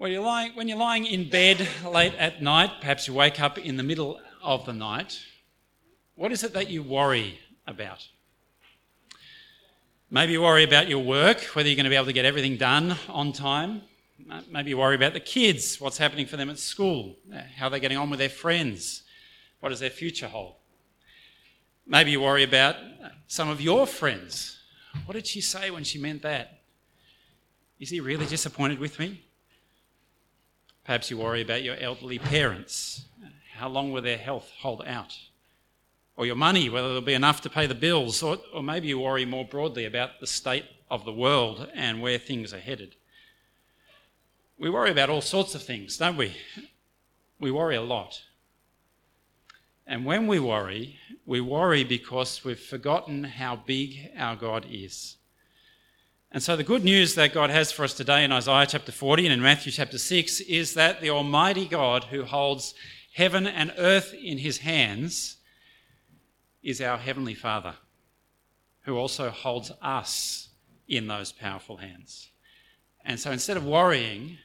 Well, you're lying, when you're lying in bed late at night, perhaps you wake up in the middle of the night, what is it that you worry about? Maybe you worry about your work, whether you're going to be able to get everything done on time. Maybe you worry about the kids, what's happening for them at school, how they're getting on with their friends, what does their future hold. Maybe you worry about some of your friends. What did she say when she meant that? Is he really disappointed with me? Perhaps you worry about your elderly parents. How long will their health hold out? Or your money, whether there'll be enough to pay the bills. Or, or maybe you worry more broadly about the state of the world and where things are headed. We worry about all sorts of things, don't we? We worry a lot. And when we worry, we worry because we've forgotten how big our God is. And so, the good news that God has for us today in Isaiah chapter 40 and in Matthew chapter 6 is that the Almighty God who holds heaven and earth in his hands is our Heavenly Father, who also holds us in those powerful hands. And so, instead of worrying,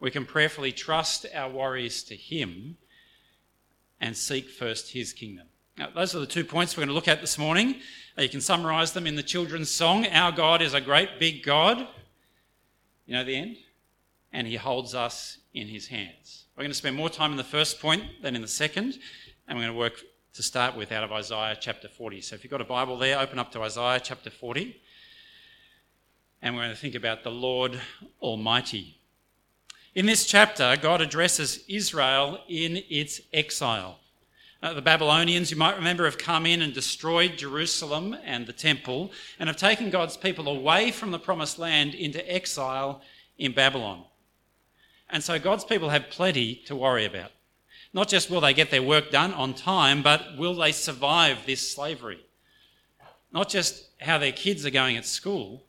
we can prayerfully trust our worries to Him and seek first His kingdom. Now, those are the two points we're going to look at this morning. Uh, you can summarize them in the children's song Our God is a great big God. You know the end? And He holds us in His hands. We're going to spend more time in the first point than in the second, and we're going to work to start with out of Isaiah chapter 40. So if you've got a Bible there, open up to Isaiah chapter 40. And we're going to think about the Lord Almighty. In this chapter, God addresses Israel in its exile. Uh, the Babylonians, you might remember, have come in and destroyed Jerusalem and the temple and have taken God's people away from the promised land into exile in Babylon. And so God's people have plenty to worry about. Not just will they get their work done on time, but will they survive this slavery? Not just how their kids are going at school,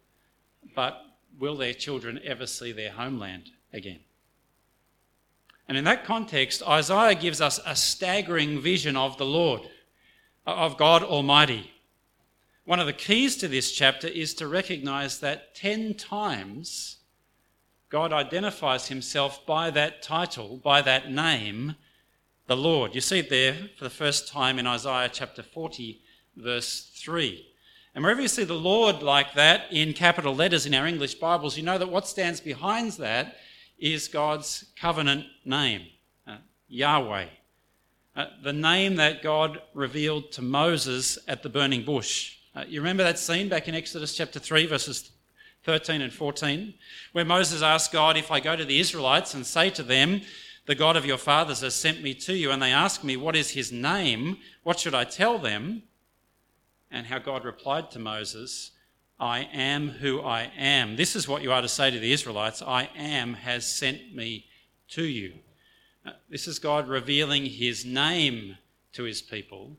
but will their children ever see their homeland again? And in that context, Isaiah gives us a staggering vision of the Lord, of God Almighty. One of the keys to this chapter is to recognize that 10 times God identifies himself by that title, by that name, the Lord. You see it there for the first time in Isaiah chapter 40, verse 3. And wherever you see the Lord like that in capital letters in our English Bibles, you know that what stands behind that is God's covenant name, uh, Yahweh. Uh, the name that God revealed to Moses at the burning bush. Uh, you remember that scene back in Exodus chapter 3, verses 13 and 14, where Moses asked God, If I go to the Israelites and say to them, The God of your fathers has sent me to you, and they ask me, What is his name? What should I tell them? And how God replied to Moses, I am who I am. This is what you are to say to the Israelites I am has sent me to you. Uh, this is God revealing his name to his people.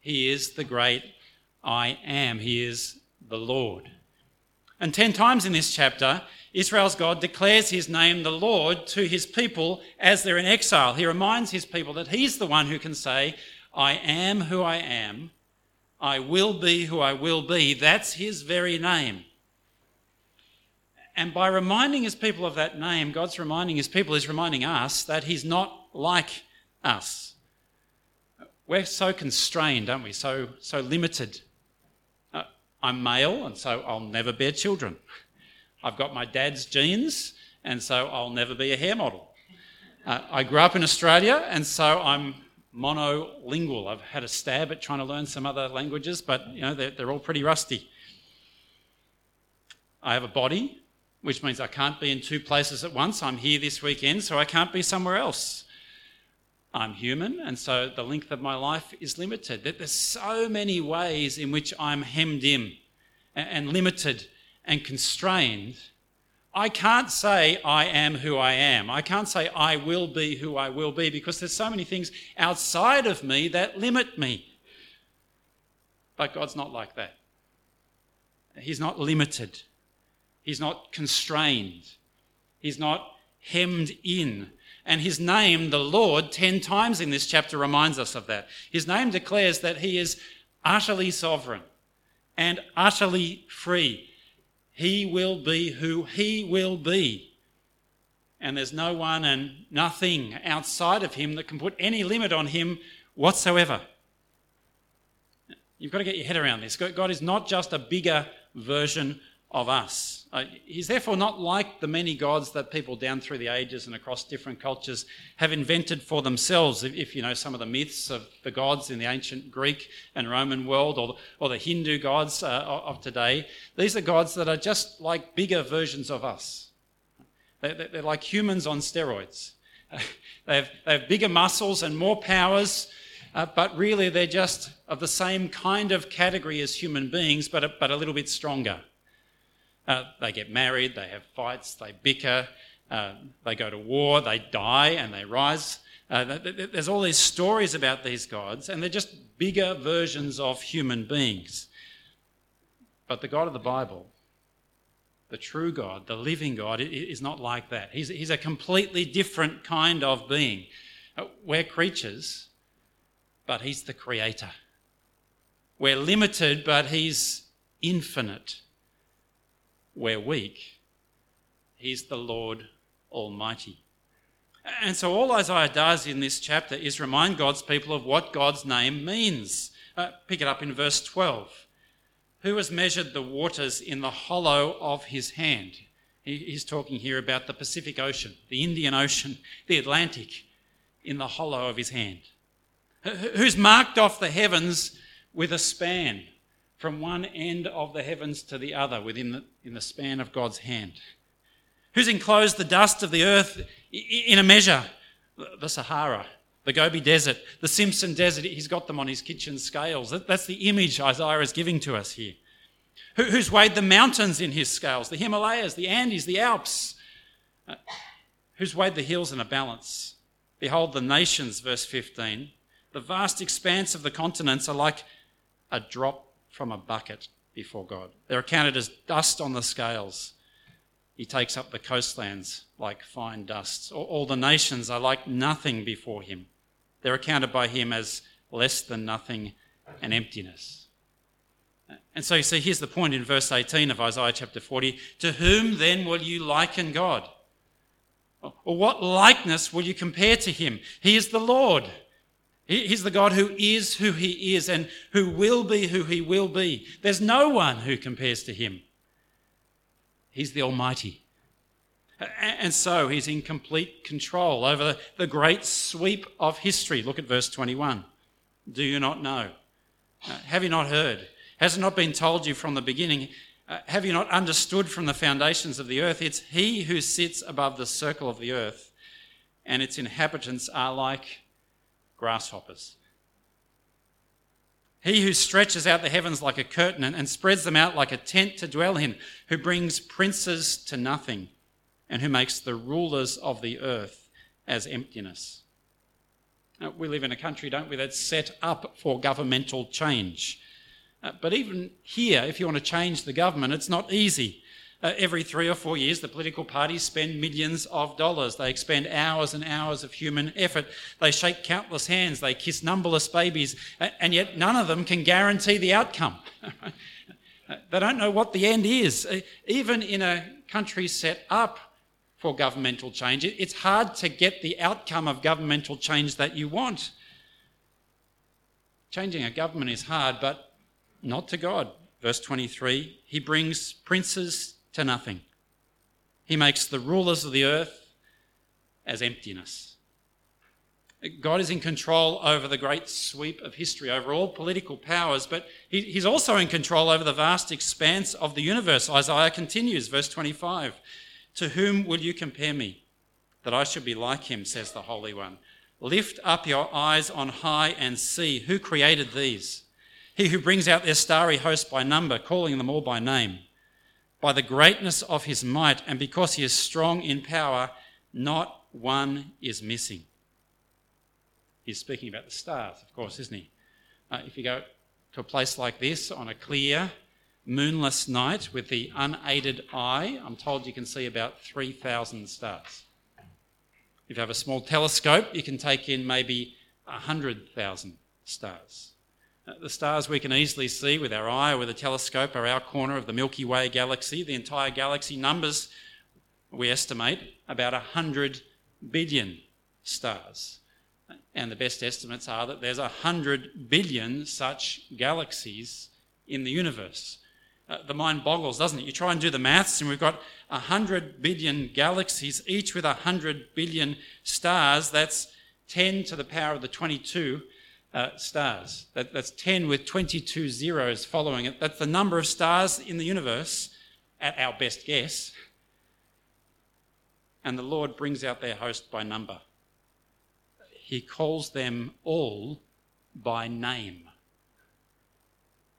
He is the great I am. He is the Lord. And 10 times in this chapter, Israel's God declares his name, the Lord, to his people as they're in exile. He reminds his people that he's the one who can say, I am who I am I will be who I will be. That's his very name. And by reminding his people of that name, God's reminding his people, is reminding us that he's not like us. We're so constrained, aren't we? So, so limited. Uh, I'm male, and so I'll never bear children. I've got my dad's genes, and so I'll never be a hair model. Uh, I grew up in Australia, and so I'm monolingual. I've had a stab at trying to learn some other languages, but you know they're, they're all pretty rusty. I have a body, which means I can't be in two places at once. I'm here this weekend, so I can't be somewhere else. I'm human, and so the length of my life is limited. There's so many ways in which I'm hemmed in and limited and constrained I can't say I am who I am. I can't say I will be who I will be because there's so many things outside of me that limit me. But God's not like that. He's not limited. He's not constrained. He's not hemmed in. And his name, the Lord, 10 times in this chapter reminds us of that. His name declares that he is utterly sovereign and utterly free he will be who He will be. and there's no one and nothing outside of him that can put any limit on him whatsoever. You've got to get your head around this. God is not just a bigger version of us. Uh, he's therefore not like the many gods that people down through the ages and across different cultures have invented for themselves. If, if you know some of the myths of the gods in the ancient Greek and Roman world, or or the Hindu gods uh, of today, these are gods that are just like bigger versions of us. They're, they're like humans on steroids. they, have, they have bigger muscles and more powers, uh, but really they're just of the same kind of category as human beings, but a, but a little bit stronger. Uh, they get married, they have fights, they bicker, uh, they go to war, they die, and they rise. Uh, there's all these stories about these gods, and they're just bigger versions of human beings. But the God of the Bible, the true God, the living God, is not like that. He's, he's a completely different kind of being. Uh, we're creatures, but He's the creator. We're limited, but He's infinite we're weak, He's the Lord Almighty. And so, all Isaiah does in this chapter is remind God's people of what God's name means. Uh, pick it up in verse 12. Who has measured the waters in the hollow of his hand? He, he's talking here about the Pacific Ocean, the Indian Ocean, the Atlantic, in the hollow of his hand. Who's marked off the heavens with a span? From one end of the heavens to the other within the, in the span of God's hand? Who's enclosed the dust of the earth in a measure? The Sahara, the Gobi Desert, the Simpson Desert. He's got them on his kitchen scales. That's the image Isaiah is giving to us here. Who's weighed the mountains in his scales? The Himalayas, the Andes, the Alps. Uh, who's weighed the hills in a balance? Behold the nations, verse 15. The vast expanse of the continents are like a drop from a bucket before God. They're counted as dust on the scales. He takes up the coastlands like fine dust. All the nations are like nothing before him. They're accounted by him as less than nothing and emptiness. And so you see, here's the point in verse 18 of Isaiah chapter 40 To whom then will you liken God? Or what likeness will you compare to him? He is the Lord He's the God who is who he is and who will be who he will be. There's no one who compares to him. He's the Almighty. And so he's in complete control over the great sweep of history. Look at verse 21. Do you not know? Uh, have you not heard? Has it not been told you from the beginning? Uh, have you not understood from the foundations of the earth? It's he who sits above the circle of the earth, and its inhabitants are like grasshoppers. He who stretches out the heavens like a curtain and, spreads them out like a tent to dwell in, who brings princes to nothing, and who makes the rulers of the earth as emptiness. Now, we live in a country, don't we, that's set up for governmental change. Uh, but even here, if you want to change the government, it's not easy. Uh, every three or four years, the political parties spend millions of dollars. They expend hours and hours of human effort. They shake countless hands. They kiss numberless babies. And yet, none of them can guarantee the outcome. they don't know what the end is. Uh, even in a country set up for governmental change, it's hard to get the outcome of governmental change that you want. Changing a government is hard, but not to God. Verse 23 He brings princes to nothing. He makes the rulers of the earth as emptiness. God is in control over the great sweep of history, over all political powers, but He's also in control over the vast expanse of the universe. Isaiah continues, verse 25 To whom will you compare me, that I should be like him, says the Holy One? Lift up your eyes on high and see who created these. He who brings out their starry host by number, calling them all by name by the greatness of his might, and because he is strong in power, not one is missing. He's speaking about the stars, of course, isn't he? Uh, if you go to a place like this on a clear, moonless night with the unaided eye, I'm told you can see about 3,000 stars. If you have a small telescope, you can take in maybe 100,000 stars. The stars we can easily see with our eye or with a telescope are our corner of the Milky Way galaxy. The entire galaxy numbers, we estimate, about 100 billion stars. And the best estimates are that there's 100 billion such galaxies in the universe. Uh, the mind boggles, doesn't it? You try and do the maths, and we've got 100 billion galaxies, each with 100 billion stars. That's 10 to the power of the 22 uh, stars. That, that's 10 with 22 zeros following it. That's the number of stars in the universe, at our best guess. And the Lord brings out their host by number. He calls them all by name.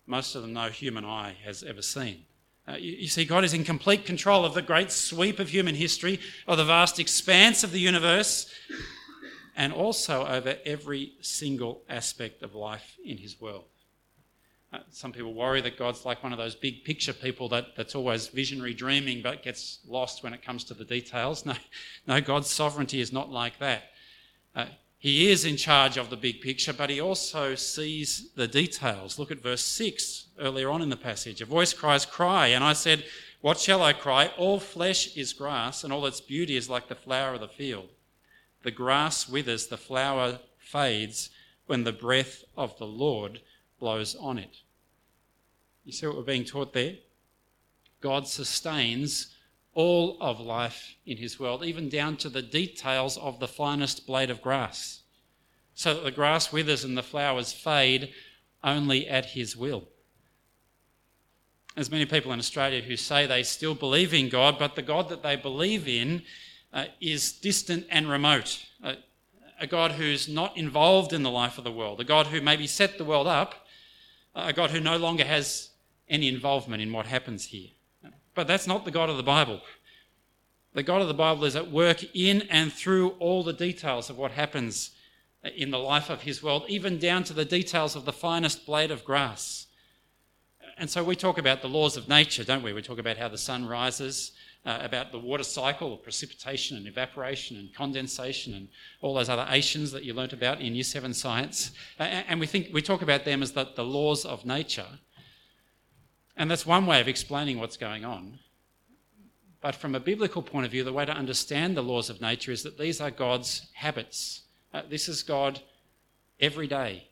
Most of them no human eye has ever seen. Uh, you, you, see, God is in complete control of the great sweep of human history, of the vast expanse of the universe, and also over every single aspect of life in his world. Uh, some people worry that God's like one of those big picture people that, that's always visionary dreaming but gets lost when it comes to the details. No, no God's sovereignty is not like that. Uh, he is in charge of the big picture, but he also sees the details. Look at verse 6 earlier on in the passage. A voice cries, Cry. And I said, What shall I cry? All flesh is grass, and all its beauty is like the flower of the field. The grass withers, the flower fades when the breath of the Lord blows on it. You see what we're being taught there? God sustains all of life in his world, even down to the details of the finest blade of grass, so that the grass withers and the flowers fade only at his will. There's many people in Australia who say they still believe in God, but the God that they believe in uh, is distant and remote. Uh, a God who's not involved in the life of the world, a God who maybe set the world up, a God who no longer has any involvement in what happens here. But that's not the God of the Bible. The God of the Bible is at work in and through all the details of what happens in the life of his world, even down to the details of the finest blade of grass. And so we talk about the laws of nature, don't we? We talk about how the sun rises, uh, about the water cycle, precipitation and evaporation and condensation and all those other Asians that you learnt about in Year 7 science. Uh, and we, think, we talk about them as the, the laws of nature. And that's one way of explaining what's going on. But from a biblical point of view, the way to understand the laws of nature is that these are God's habits. Uh, this is God every day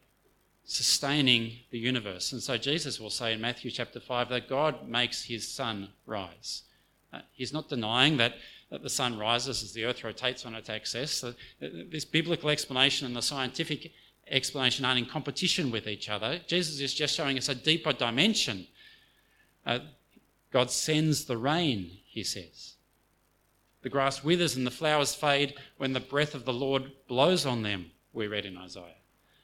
sustaining the universe. And so Jesus will say in Matthew chapter 5 that God makes his sun rise. Uh, he's not denying that, that the sun rises as the earth rotates on its axis. Uh, this biblical explanation and the scientific explanation aren't in competition with each other. Jesus is just showing us a deeper dimension. Uh, God sends the rain, he says. The grass withers and the flowers fade when the breath of the Lord blows on them, we read in Isaiah.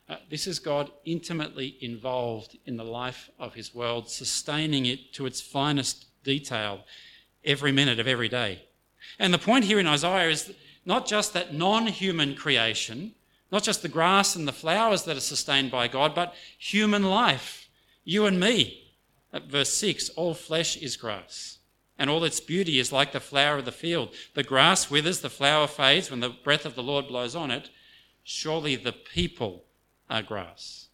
Uh, this is God intimately involved in the life of his world, sustaining it to its finest detail every minute of every day. And the point here in Isaiah is not just that non human creation, not just the grass and the flowers that are sustained by God, but human life, you and me. At verse 6 all flesh is grass, and all its beauty is like the flower of the field. The grass withers, the flower fades when the breath of the Lord blows on it. Surely the people are grass.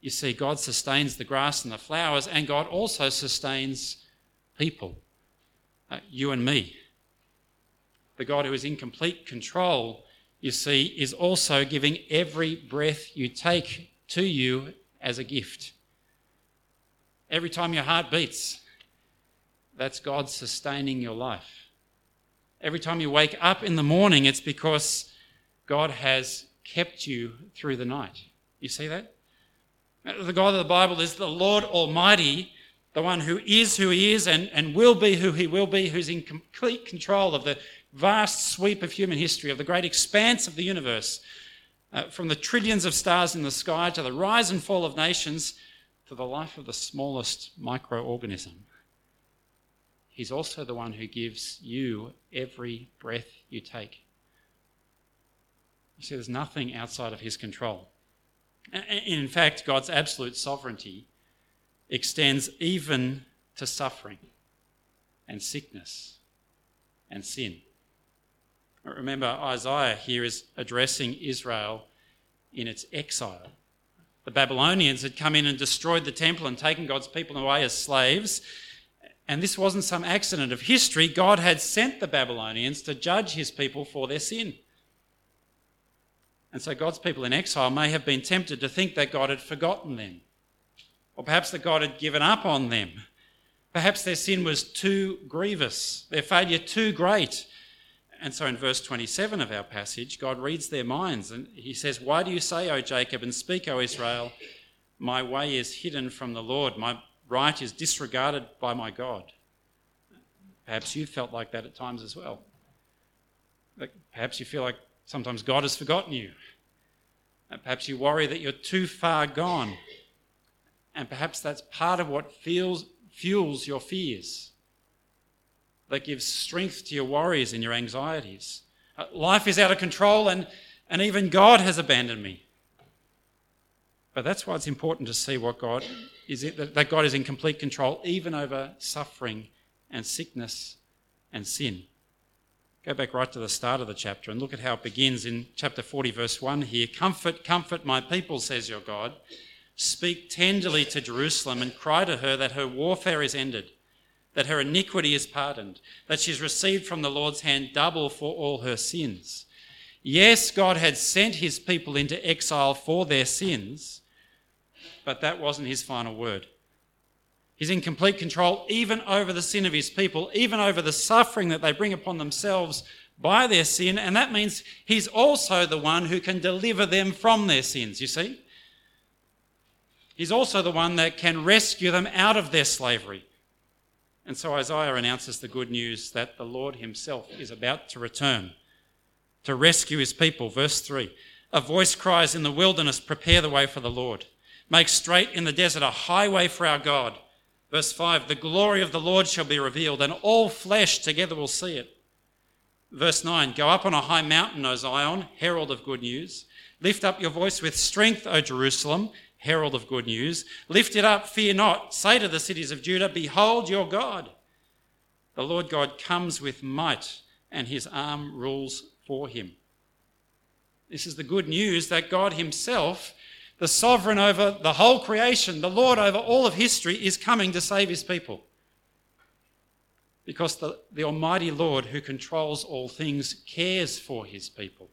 You see, God sustains the grass and the flowers, and God also sustains people uh, you and me. The God who is in complete control, you see, is also giving every breath you take to you as a gift. Every time your heart beats, that's God sustaining your life. Every time you wake up in the morning, it's because God has kept you through the night. You see that? The God of the Bible is the Lord Almighty the one who is who he is and, and will be who he will be, who's in complete control of the vast sweep of human history, of the great expanse of the universe, uh, from the trillions of stars in the sky to the rise and fall of nations to the life of the smallest microorganism. He's also the one who gives you every breath you take. You see, there's nothing outside of his control. In fact, God's absolute sovereignty extends even to suffering and sickness and sin. Remember, Isaiah here is addressing Israel in its exile. The Babylonians had come in and destroyed the temple and taken God's people away as slaves. And this wasn't some accident of history. God had sent the Babylonians to judge his people for their sin. And so God's people in exile may have been tempted to think that God had forgotten them, or perhaps that God had given up on them. Perhaps their sin was too grievous, their failure too great. And so in verse 27 of our passage, God reads their minds and he says, Why do you say, O Jacob, and speak, O Israel, my way is hidden from the Lord, my right is disregarded by my God? Perhaps you felt like that at times as well. Perhaps you feel like sometimes God has forgotten you. Perhaps you worry that you're too far gone. And perhaps that's part of what feels, fuels your fears, that gives strength to your worries and your anxieties. Uh, life is out of control, and, and even God has abandoned me. But that's why it's important to see what God is that God is in complete control, even over suffering and sickness and sin. Go back right to the start of the chapter and look at how it begins in chapter 40, verse 1 here. Comfort, comfort my people, says your God. Speak tenderly to Jerusalem and cry to her that her warfare is ended, that her iniquity is pardoned, that she's received from the Lord's hand double for all her sins. Yes, God had sent his people into exile for their sins, but that wasn't his final word. He's in complete control even over the sin of his people, even over the suffering that they bring upon themselves by their sin. And that means he's also the one who can deliver them from their sins, you see? He's also the one that can rescue them out of their slavery. And so Isaiah announces the good news that the Lord himself is about to return to rescue his people. Verse 3 A voice cries in the wilderness, Prepare the way for the Lord. Make straight in the desert a highway for our God. Verse 5 The glory of the Lord shall be revealed, and all flesh together will see it. Verse 9 Go up on a high mountain, O Zion, herald of good news. Lift up your voice with strength, O Jerusalem, herald of good news. Lift it up, fear not. Say to the cities of Judah, Behold your God. The Lord God comes with might, and his arm rules for him. This is the good news that God himself the sovereign over the whole creation, the Lord over all of history, is coming to save his people. Because the, the Almighty Lord, who controls all things, cares for his people.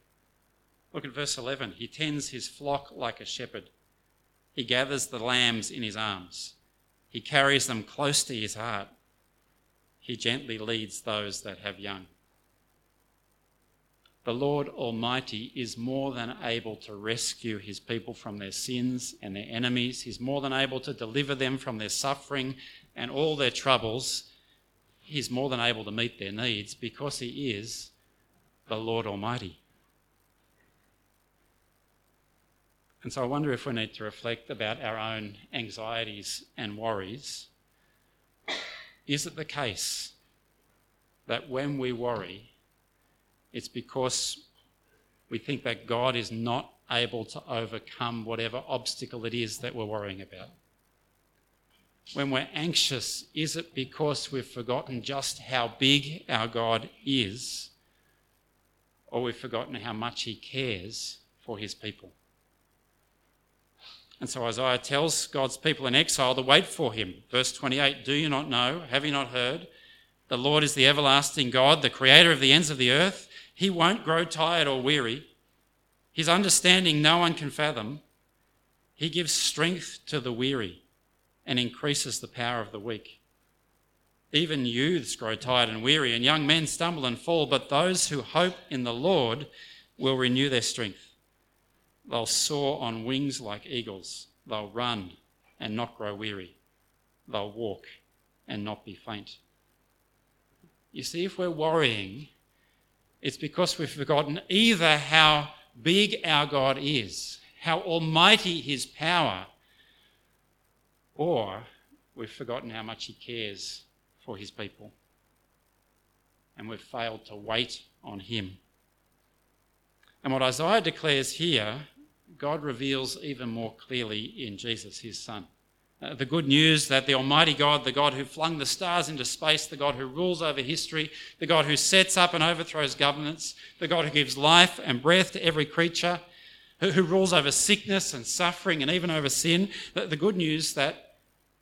Look at verse 11. He tends his flock like a shepherd. He gathers the lambs in his arms. He carries them close to his heart. He gently leads those that have young the Lord Almighty is more than able to rescue his people from their sins and their enemies. He's more than able to deliver them from their suffering and all their troubles. He's more than able to meet their needs because he is the Lord Almighty. And so I wonder if we need to reflect about our own anxieties and worries. Is it the case that when we worry, it's because we think that God is not able to overcome whatever obstacle it is that we're worrying about. When we're anxious, is it because we've forgotten just how big our God is, or we've forgotten how much He cares for His people? And so Isaiah tells God's people in exile to wait for Him. Verse 28 Do you not know? Have you not heard? The Lord is the everlasting God, the creator of the ends of the earth. He won't grow tired or weary. His understanding no one can fathom. He gives strength to the weary and increases the power of the weak. Even youths grow tired and weary, and young men stumble and fall, but those who hope in the Lord will renew their strength. They'll soar on wings like eagles. They'll run and not grow weary. They'll walk and not be faint. You see, if we're worrying, it's because we've forgotten either how big our God is, how almighty his power, or we've forgotten how much he cares for his people. And we've failed to wait on him. And what Isaiah declares here, God reveals even more clearly in Jesus, his son. Uh, the good news that the Almighty God, the God who flung the stars into space, the God who rules over history, the God who sets up and overthrows governments, the God who gives life and breath to every creature, who, who rules over sickness and suffering and even over sin, the, the good news that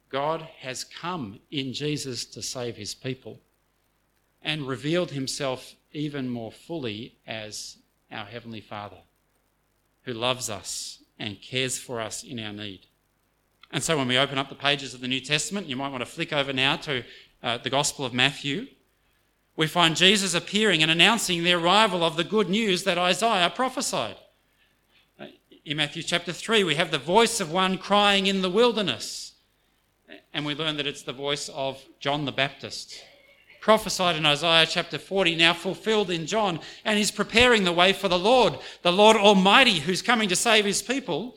God has come in Jesus to save his people and revealed himself even more fully as our Heavenly Father who loves us and cares for us in our need. And so when we open up the pages of the New Testament, you might want to flick over now to uh, the Gospel of Matthew. We find Jesus appearing and announcing the arrival of the good news that Isaiah prophesied. In Matthew chapter 3, we have the voice of one crying in the wilderness. And we learn that it's the voice of John the Baptist, prophesied in Isaiah chapter 40, now fulfilled in John. And he's preparing the way for the Lord, the Lord Almighty, who's coming to save his people.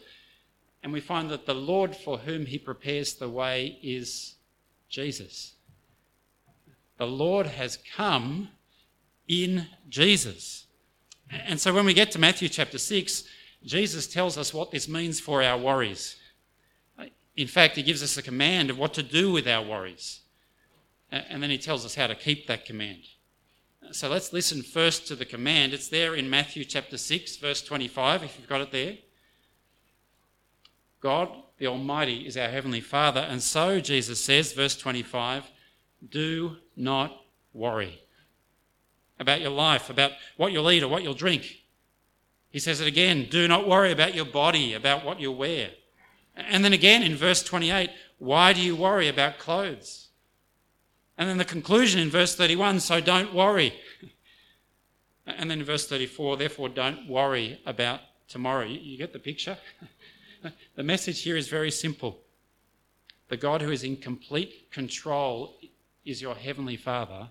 And we find that the Lord for whom he prepares the way is Jesus. The Lord has come in Jesus. And so when we get to Matthew chapter 6, Jesus tells us what this means for our worries. In fact, he gives us a command of what to do with our worries. And then he tells us how to keep that command. So let's listen first to the command. It's there in Matthew chapter 6, verse 25, if you've got it there. God, the Almighty, is our Heavenly Father. And so, Jesus says, verse 25, do not worry about your life, about what you'll eat or what you'll drink. He says it again do not worry about your body, about what you'll wear. And then again in verse 28, why do you worry about clothes? And then the conclusion in verse 31, so don't worry. And then in verse 34, therefore don't worry about tomorrow. You get the picture? The message here is very simple. The God who is in complete control is your Heavenly Father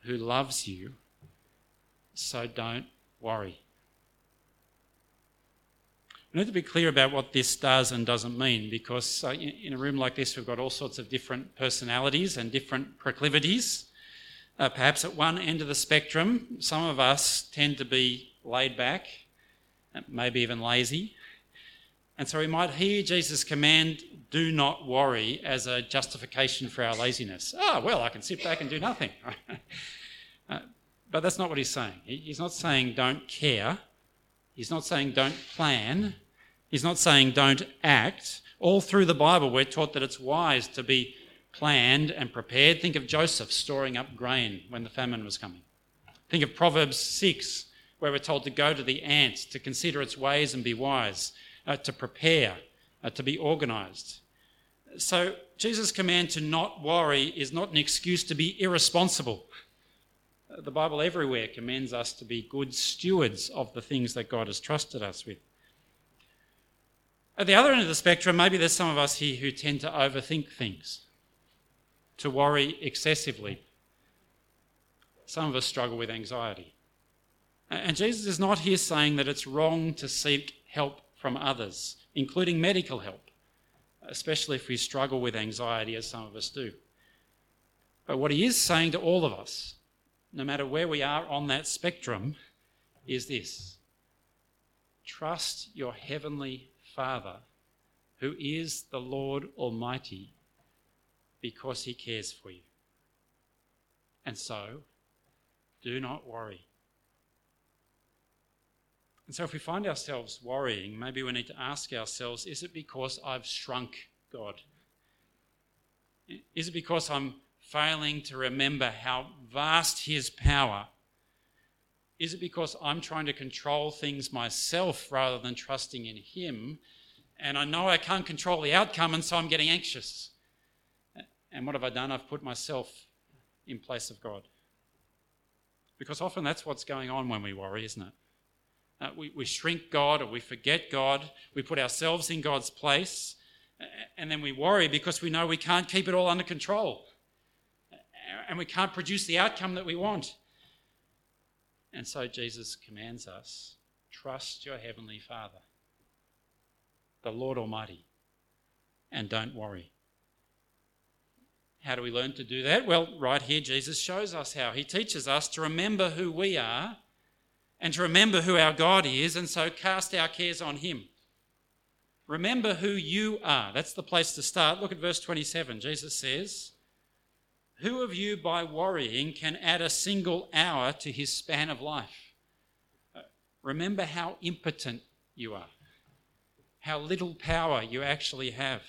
who loves you, so don't worry. We need to be clear about what this does and doesn't mean because uh, in a room like this, we've got all sorts of different personalities and different proclivities. Uh, perhaps at one end of the spectrum, some of us tend to be laid back, maybe even lazy. And so we might hear Jesus' command, do not worry, as a justification for our laziness. Ah, oh, well, I can sit back and do nothing. uh, but that's not what he's saying. He's not saying don't care. He's not saying don't plan. He's not saying don't act. All through the Bible, we're taught that it's wise to be planned and prepared. Think of Joseph storing up grain when the famine was coming. Think of Proverbs 6, where we're told to go to the ant, to consider its ways and be wise uh, to prepare, uh, to be organised. So, Jesus' command to not worry is not an excuse to be irresponsible. The Bible everywhere commends us to be good stewards of the things that God has trusted us with. At the other end of the spectrum, maybe there's some of us here who tend to overthink things, to worry excessively. Some of us struggle with anxiety. And Jesus is not here saying that it's wrong to seek help from others, including medical help, especially if we struggle with anxiety, as some of us do. But what he is saying to all of us, no matter where we are on that spectrum, is this trust your heavenly Father, who is the Lord Almighty, because he cares for you. And so, do not worry. And so, if we find ourselves worrying, maybe we need to ask ourselves is it because I've shrunk God? Is it because I'm failing to remember how vast His power? Is it because I'm trying to control things myself rather than trusting in Him? And I know I can't control the outcome, and so I'm getting anxious. And what have I done? I've put myself in place of God. Because often that's what's going on when we worry, isn't it? Uh, we, we shrink God or we forget God. We put ourselves in God's place. And then we worry because we know we can't keep it all under control. And we can't produce the outcome that we want. And so Jesus commands us trust your Heavenly Father, the Lord Almighty, and don't worry. How do we learn to do that? Well, right here, Jesus shows us how. He teaches us to remember who we are and to remember who our God is, and so cast our cares on Him. Remember who you are. That's the place to start. Look at verse 27. Jesus says, Who of you by worrying can add a single hour to his span of life? Uh, remember how impotent you are, how little power you actually have.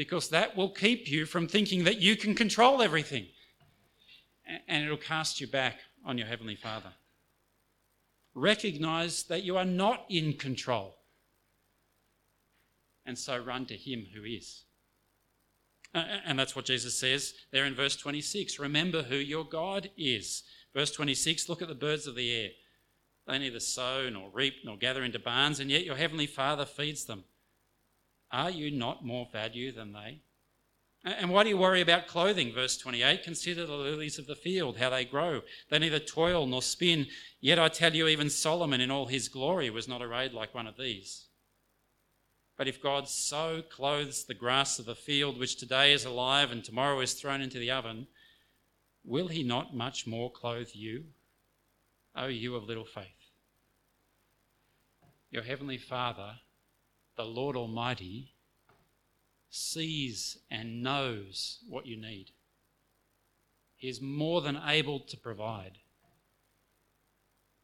because that will keep you from thinking that you can control everything. And it'll cast you back on your Heavenly Father. Recognize that you are not in control. And so run to Him who is. Uh, uh, and that's what Jesus says there in verse 26. Remember who your God is. Verse 26 Look at the birds of the air. They neither sow nor reap nor gather into barns, and yet your heavenly Father feeds them. Are you not more value than they? And why do you worry about clothing? Verse 28 Consider the lilies of the field, how they grow. They neither toil nor spin. Yet I tell you, even Solomon in all his glory was not arrayed like one of these. But if God so clothes the grass of the field, which today is alive and tomorrow is thrown into the oven, will he not much more clothe you, O you of little faith? Your heavenly Father, the Lord Almighty, sees and knows what you need. He is more than able to provide.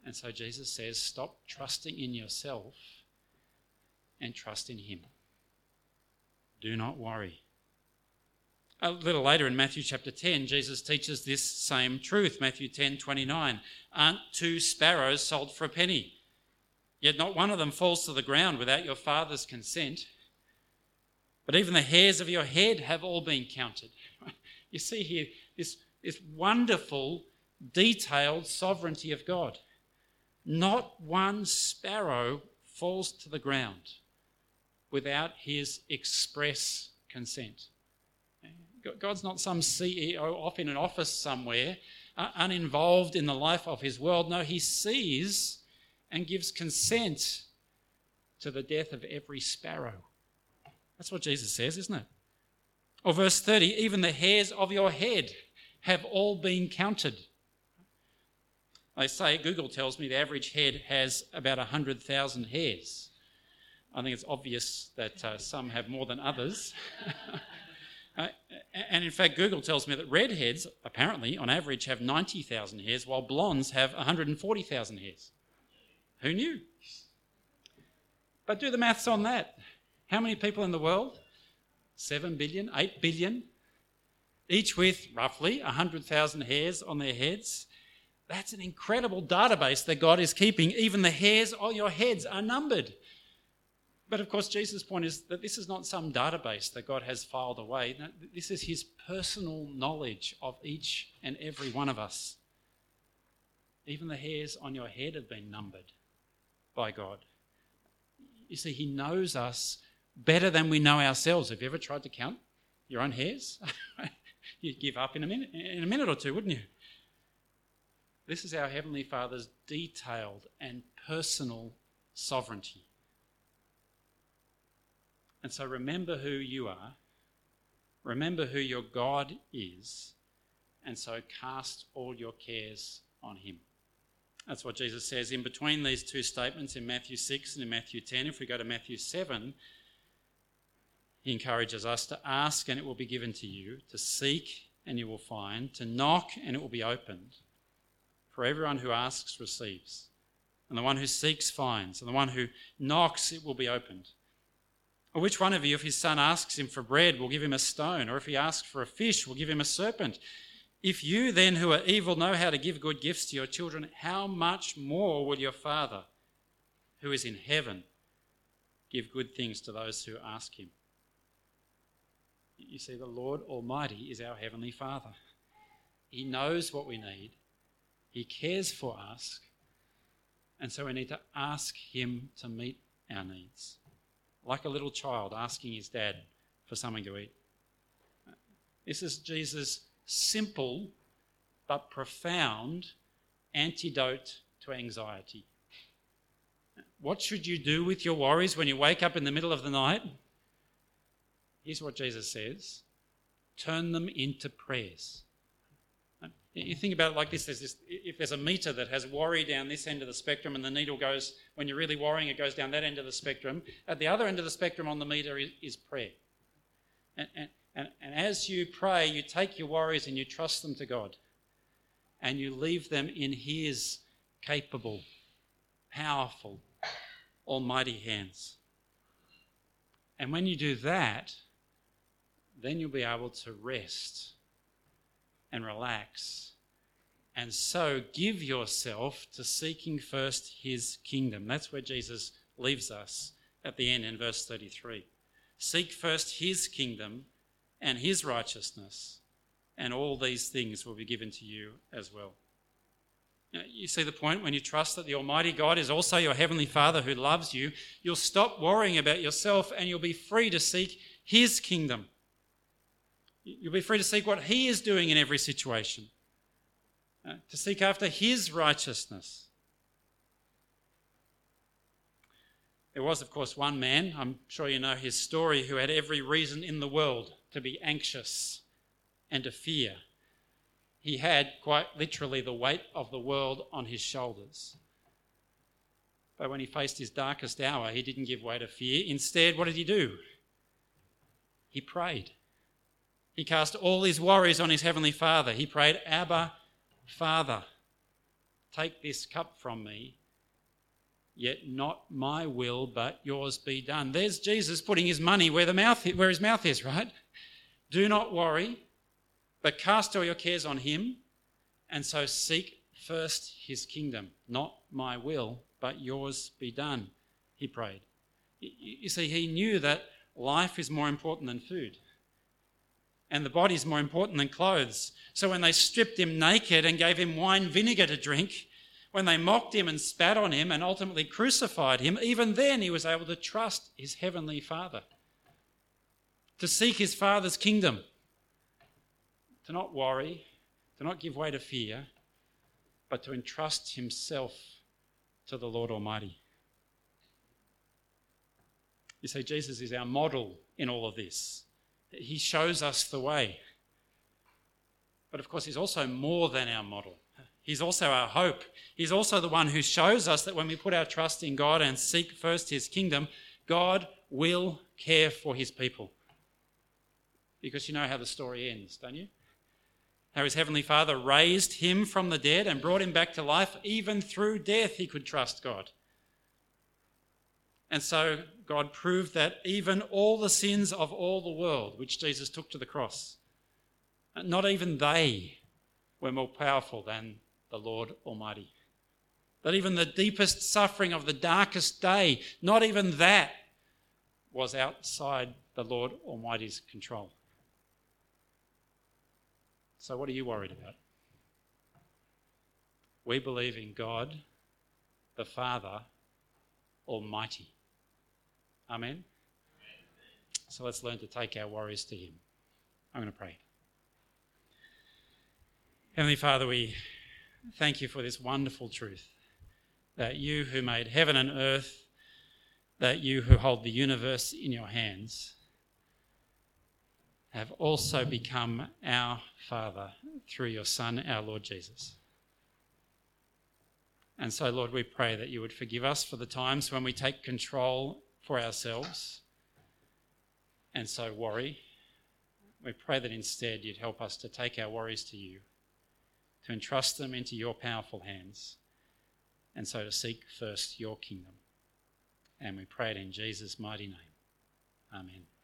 And so Jesus says, stop trusting in yourself and trust in Him. Do not worry. A little later in Matthew chapter 10, Jesus teaches this same truth. Matthew 10 29. Aren't two sparrows sold for a penny? Yet not one of them falls to the ground without your Father's consent. But even the hairs of your head have all been counted. You see here this, this wonderful, detailed sovereignty of God. Not one sparrow falls to the ground without his express consent. God's not some CEO off in an office somewhere, uh, uninvolved in the life of his world. No, he sees and gives consent to the death of every sparrow. That's what Jesus says, isn't it? Or verse 30 even the hairs of your head have all been counted. They say, Google tells me the average head has about 100,000 hairs. I think it's obvious that uh, some have more than others. uh, and in fact, Google tells me that redheads, apparently, on average, have 90,000 hairs, while blondes have 140,000 hairs. Who knew? But do the maths on that. How many people in the world? 7 billion, 8 billion, each with roughly 100,000 hairs on their heads. That's an incredible database that God is keeping. Even the hairs on your heads are numbered. But of course, Jesus' point is that this is not some database that God has filed away. No, this is his personal knowledge of each and every one of us. Even the hairs on your head have been numbered by God. You see, he knows us better than we know ourselves. Have you ever tried to count your own hairs? You'd give up in a minute, in a minute or two, wouldn't you? This is our Heavenly Father's detailed and personal sovereignty. And so remember who you are, remember who your God is, and so cast all your cares on Him. That's what Jesus says in between these two statements in Matthew 6 and in Matthew 10. If we go to Matthew 7, he encourages us to ask and it will be given to you, to seek and you will find, to knock and it will be opened. For everyone who asks receives, and the one who seeks finds, and the one who knocks it will be opened. Or which one of you, if his son asks him for bread, will give him a stone? Or if he asks for a fish, will give him a serpent? If you then, who are evil, know how to give good gifts to your children, how much more will your Father, who is in heaven, give good things to those who ask him? You see, the Lord Almighty is our Heavenly Father. He knows what we need, He cares for us, and so we need to ask Him to meet our needs. Like a little child asking his dad for something to eat. This is Jesus' simple but profound antidote to anxiety. What should you do with your worries when you wake up in the middle of the night? Here's what Jesus says turn them into prayers. You think about it like this, there's this if there's a meter that has worry down this end of the spectrum and the needle goes, when you're really worrying, it goes down that end of the spectrum. At the other end of the spectrum on the meter is, is prayer. And, and, and, and as you pray, you take your worries and you trust them to God. And you leave them in His capable, powerful, almighty hands. And when you do that, then you'll be able to rest and relax. And so give yourself to seeking first his kingdom. That's where Jesus leaves us at the end in verse 33. Seek first his kingdom and his righteousness, and all these things will be given to you as well. You see the point when you trust that the Almighty God is also your Heavenly Father who loves you, you'll stop worrying about yourself and you'll be free to seek His kingdom. You'll be free to seek what He is doing in every situation, to seek after His righteousness. There was, of course, one man, I'm sure you know his story, who had every reason in the world to be anxious and to fear he had quite literally the weight of the world on his shoulders. But when he faced his darkest hour, he didn't give way to fear. Instead, what did he do? He prayed. He cast all his worries on his heavenly Father. He prayed, Abba, Father, take this cup from me, yet not my will, but yours be done. There's Jesus putting his money where, the mouth, where his mouth is, right? Do not worry. But cast all your cares on him, and so seek first his kingdom. Not my will, but yours be done, he prayed. You see, he knew that life is more important than food, and the body is more important than clothes. So when they stripped him naked and gave him wine vinegar to drink, when they mocked him and spat on him and ultimately crucified him, even then he was able to trust his heavenly Father, to seek his Father's kingdom to not worry, to not give way to fear, but to entrust himself to the Lord Almighty. You see, Jesus is our model in all of this. He shows us the way. But of course, He's also more than our model. He's also our hope. He's also the one who shows us that when we put our trust in God and seek first His kingdom, God will care for His people. Because you know how the story ends, don't you? how his heavenly Father raised him from the dead and brought him back to life. Even through death, he could trust God. And so God proved that even all the sins of all the world, which Jesus took to the cross, not even they were more powerful than the Lord Almighty. That even the deepest suffering of the darkest day, not even that was outside the Lord Almighty's control. So, what are you worried about? We believe in God, the Father Almighty. Amen? So, let's learn to take our worries to Him. I'm going to pray. Heavenly Father, we thank you for this wonderful truth that you who made heaven and earth, that you who hold the universe in your hands, have also become our Father through your Son, our Lord Jesus. And so, Lord, we pray that you would forgive us for the times when we take control for ourselves and so worry. We pray that instead you'd help us to take our worries to you, to entrust them into your powerful hands, and so to seek first your kingdom. And we pray it in Jesus' mighty name. Amen.